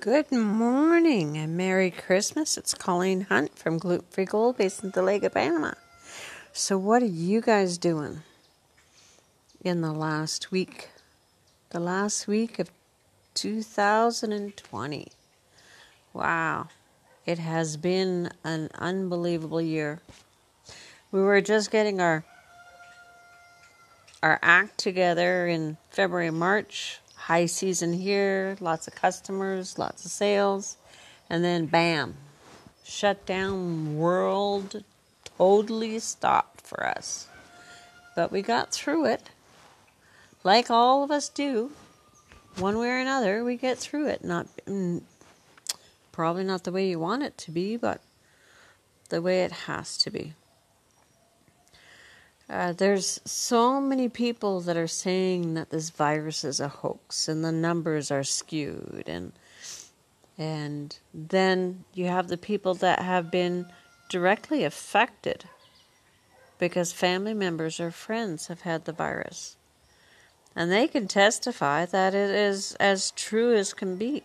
Good morning and Merry Christmas. It's Colleen Hunt from Gluten Free Gold based in Dolega Panama. So, what are you guys doing in the last week? The last week of 2020. Wow, it has been an unbelievable year. We were just getting our our act together in February, March high season here, lots of customers, lots of sales, and then bam, shut down world totally stopped for us. But we got through it. Like all of us do, one way or another, we get through it. Not mm, probably not the way you want it to be, but the way it has to be. Uh, there's so many people that are saying that this virus is a hoax and the numbers are skewed and and then you have the people that have been directly affected because family members or friends have had the virus. And they can testify that it is as true as can be.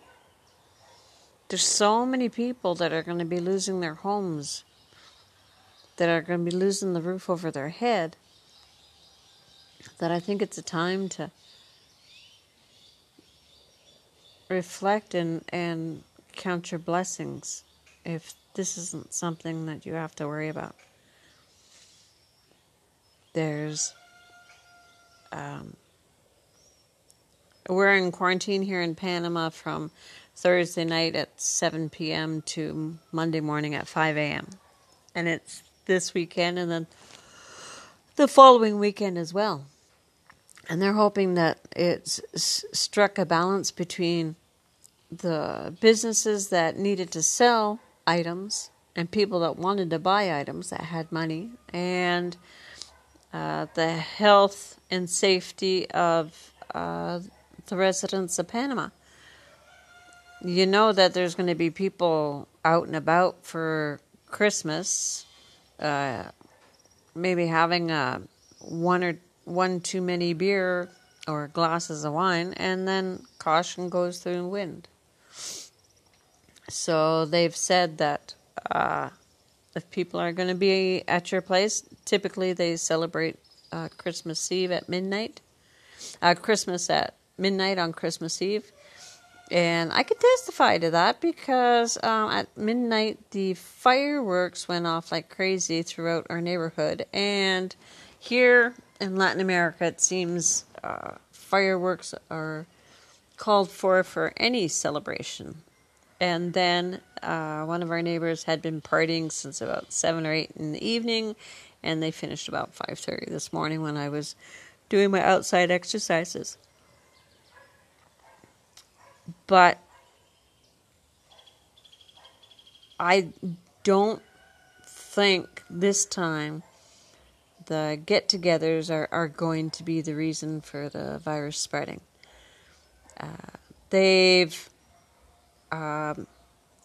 There's so many people that are going to be losing their homes that are going to be losing the roof over their head, that I think it's a time to reflect and, and count your blessings if this isn't something that you have to worry about. There's, um, we're in quarantine here in Panama from Thursday night at 7 p.m. to Monday morning at 5 a.m. And it's this weekend and then the following weekend as well. And they're hoping that it's struck a balance between the businesses that needed to sell items and people that wanted to buy items that had money and uh, the health and safety of uh, the residents of Panama. You know that there's going to be people out and about for Christmas uh, maybe having a one or one too many beer or glasses of wine, and then caution goes through the wind. So they've said that uh, if people are going to be at your place, typically they celebrate uh, Christmas Eve at midnight, uh, Christmas at midnight on Christmas Eve. And I could testify to that because um, at midnight the fireworks went off like crazy throughout our neighborhood. And here in Latin America, it seems uh, fireworks are called for for any celebration. And then uh, one of our neighbors had been partying since about seven or eight in the evening, and they finished about five thirty this morning when I was doing my outside exercises but I don't think this time the get togethers are, are going to be the reason for the virus spreading. Uh, they've um,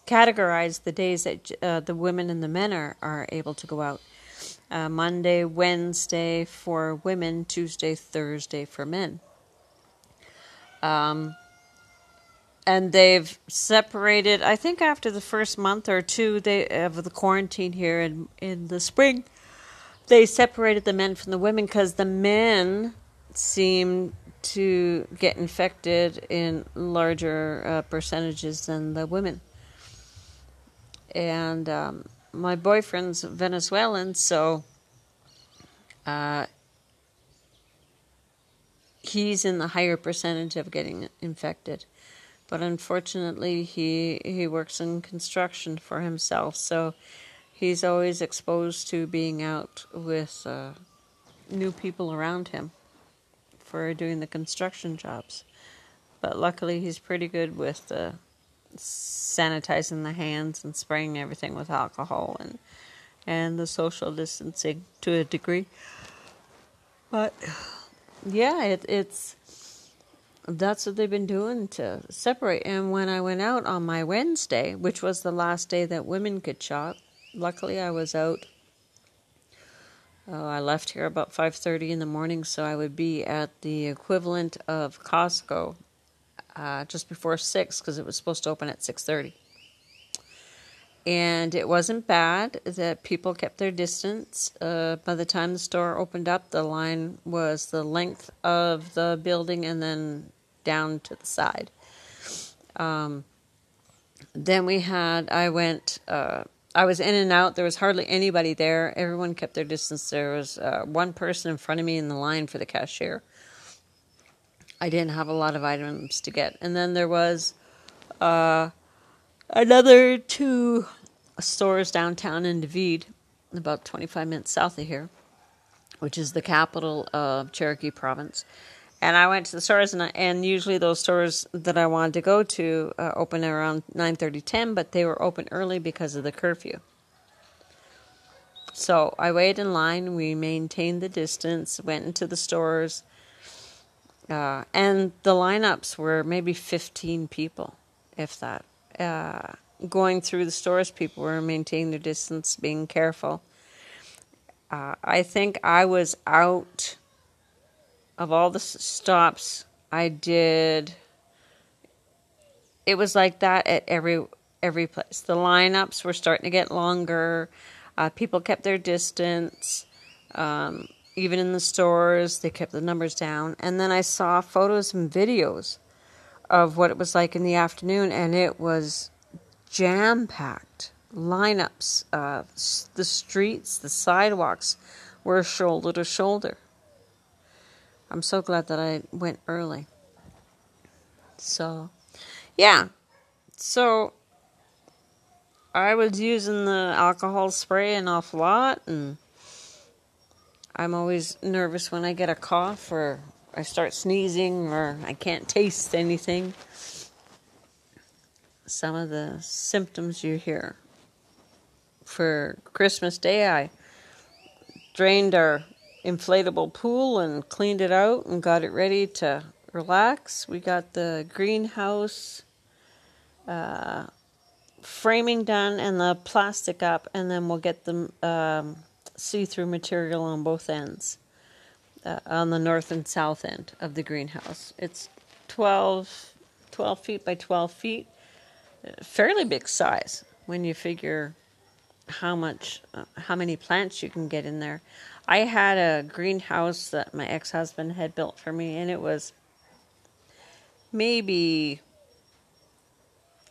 categorized the days that uh, the women and the men are, are able to go out. Uh, Monday, Wednesday for women, Tuesday, Thursday for men. Um, and they've separated. I think after the first month or two they of the quarantine here in in the spring, they separated the men from the women because the men seem to get infected in larger uh, percentages than the women. And um, my boyfriend's Venezuelan, so uh, he's in the higher percentage of getting infected but unfortunately he he works in construction for himself so he's always exposed to being out with uh, new people around him for doing the construction jobs. But luckily he's pretty good with uh, sanitizing the hands and spraying everything with alcohol and and the social distancing to a degree. But yeah it, it's that's what they've been doing to separate. And when I went out on my Wednesday, which was the last day that women could shop, luckily I was out. Oh, I left here about 5:30 in the morning, so I would be at the equivalent of Costco uh, just before six because it was supposed to open at six thirty. And it wasn't bad that people kept their distance. Uh, by the time the store opened up, the line was the length of the building and then down to the side. Um, then we had, I went, uh, I was in and out. There was hardly anybody there. Everyone kept their distance. There was uh, one person in front of me in the line for the cashier. I didn't have a lot of items to get. And then there was uh, another two stores downtown in David, about 25 minutes south of here, which is the capital of Chiriquí Province. And I went to the stores, and, I, and usually those stores that I wanted to go to uh, open around 9:30, 10, but they were open early because of the curfew. So I waited in line. We maintained the distance. Went into the stores, uh, and the lineups were maybe 15 people, if that. Uh, going through the stores, people were maintaining their distance, being careful. Uh, I think I was out of all the stops I did. It was like that at every every place. The lineups were starting to get longer. Uh, people kept their distance. Um, even in the stores, they kept the numbers down. And then I saw photos and videos of what it was like in the afternoon, and it was jam packed. Lineups, uh, the streets, the sidewalks were shoulder to shoulder. I'm so glad that I went early. So, yeah. So, I was using the alcohol spray an awful lot, and I'm always nervous when I get a cough or I start sneezing or I can't taste anything. Some of the symptoms you hear. For Christmas Day, I drained our inflatable pool and cleaned it out and got it ready to relax. We got the greenhouse uh, framing done and the plastic up, and then we'll get the um, see through material on both ends. Uh, on the north and south end of the greenhouse. It's 12, 12 feet by 12 feet, fairly big size when you figure how much, uh, how many plants you can get in there. I had a greenhouse that my ex husband had built for me, and it was maybe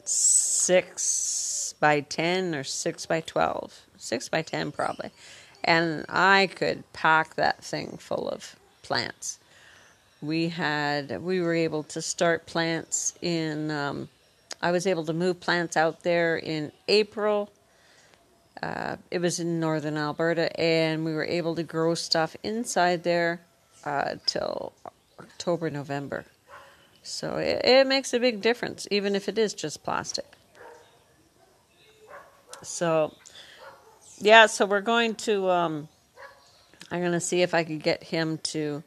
six by 10 or six by 12. Six by 10, probably. And I could pack that thing full of plants. We had, we were able to start plants in, um, I was able to move plants out there in April uh, it was in northern Alberta, and we were able to grow stuff inside there uh, till October, November. So it, it makes a big difference, even if it is just plastic. So, yeah, so we're going to, um, I'm going to see if I can get him to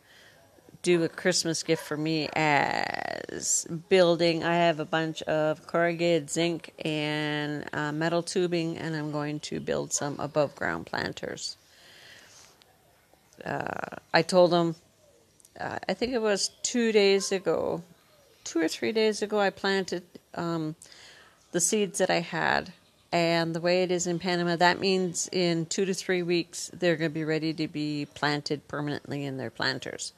do a Christmas gift for me as building. I have a bunch of corrugated zinc and uh, metal tubing, and I'm going to build some above ground planters. Uh, I told them, uh, I think it was two days ago, two or three days ago, I planted um, the seeds that I had. And the way it is in Panama, that means in two to three weeks, they're going to be ready to be planted permanently in their planters.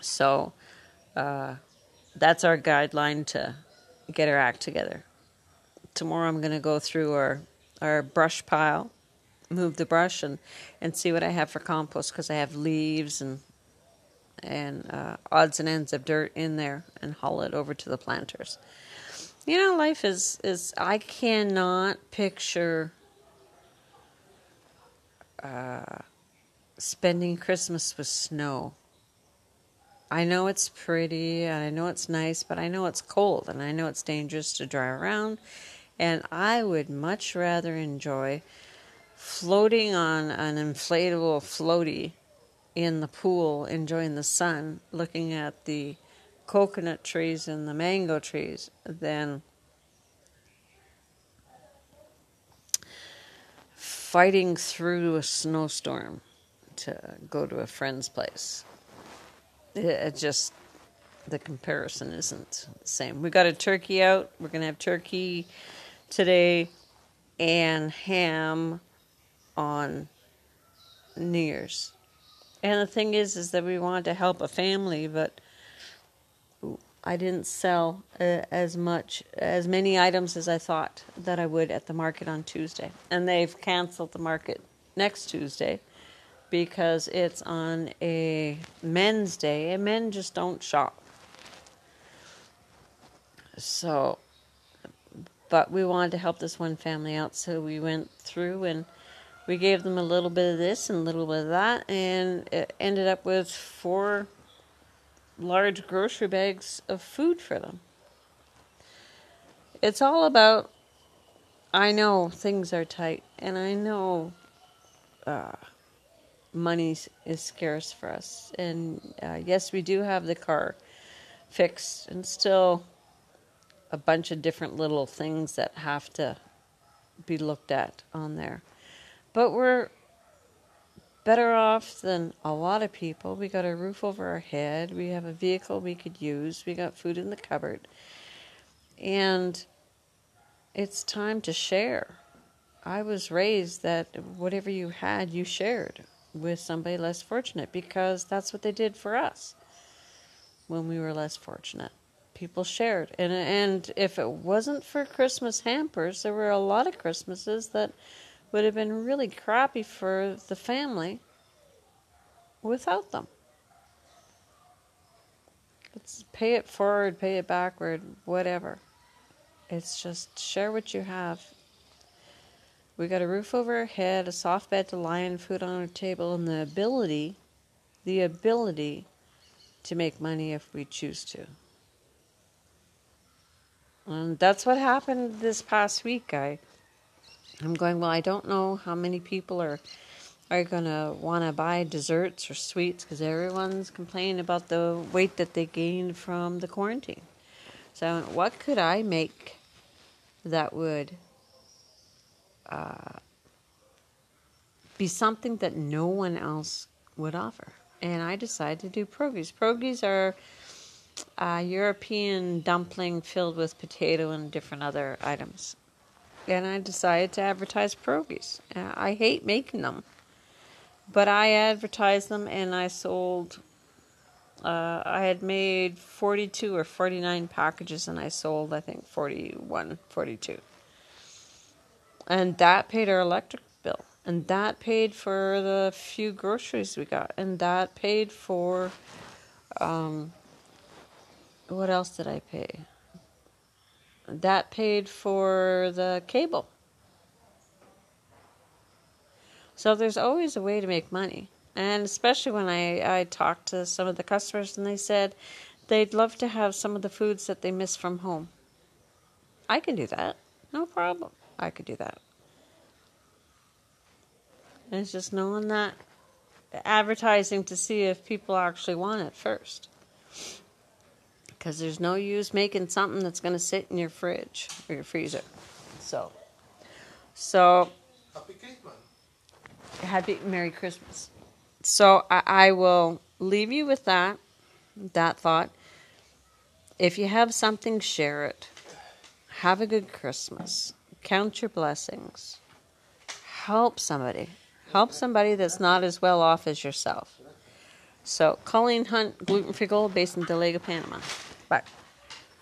So uh, that's our guideline to get our act together. Tomorrow I'm going to go through our, our brush pile, move the brush, and, and see what I have for compost because I have leaves and and uh, odds and ends of dirt in there and haul it over to the planters. You know, life is is I cannot picture uh, spending Christmas with snow. I know it's pretty and I know it's nice, but I know it's cold and I know it's dangerous to drive around. And I would much rather enjoy floating on an inflatable floaty in the pool, enjoying the sun, looking at the coconut trees and the mango trees, than fighting through a snowstorm to go to a friend's place it just the comparison isn't the same. We got a turkey out. We're to have turkey today and ham on New Year's. And the thing is, is that we wanted to help a family, but I didn't sell uh, as much, as many items as I thought that I would at the market on Tuesday. And they've canceled the market next Tuesday because it's on a men's day, and men just don't shop. So, but we wanted to help this one family out, so we went through and we gave them a little bit of this and a little bit of that, and it ended up with four large grocery bags of food for them. It's all about, I know things are tight, and I know uh, money is scarce for us. And uh, yes, we do have the car fixed, and still a bunch of different little things that have to be looked at on there. But we're better off than a lot of people. We got a roof over our head, we have a vehicle we could use, we got food in the cupboard. And it's time to share. I was raised that whatever you had, you shared with somebody less fortunate because that's what they did for us when we were less fortunate people shared. And and if it wasn't for Christmas hampers, there were a lot of Christmases that would have been really crappy for the family without them. It's pay it forward, pay it backward, whatever. It's just share what you have. We got a roof over our head, a soft bed to lie in, food on our table, and the ability, the ability to make money if we choose to. And that's what happened this past week. I, I'm going, well, I don't know how many people are are going to want to buy desserts or sweets because everyone's complaining about the weight that they gained from the quarantine. So, what could I make that would uh, be something that no one else would offer? And I decided to do pierogies. Pierogies are a European dumpling filled with potato and different other items. And I decided to advertise pierogies. Uh, I hate making them, but I advertised them and I sold. Uh, I had made 42 or 49 packages and I sold, I think, 41, 42. And that paid our electric bill. And that paid for the few groceries we got. And that paid for um, what else did I pay? That paid for the cable. So there's always a way to make money. And especially when I, I talked to some of the customers and they said they'd love to have some of the foods that they miss from home. I can do that. No problem. I could do that. And it's just knowing that advertising to see if people actually want it first because there's no use making something that's going to sit in your fridge or your freezer. So, so happy Christmas. Happy Merry Christmas. So I, I will leave you with that, that thought. If you have something, share it. Have a good Christmas. Count your blessings. Help somebody. Help somebody that's not as well off as yourself. So, Colleen Hunt, Gluten Free Gold, based in Dolega, Panama. Bye.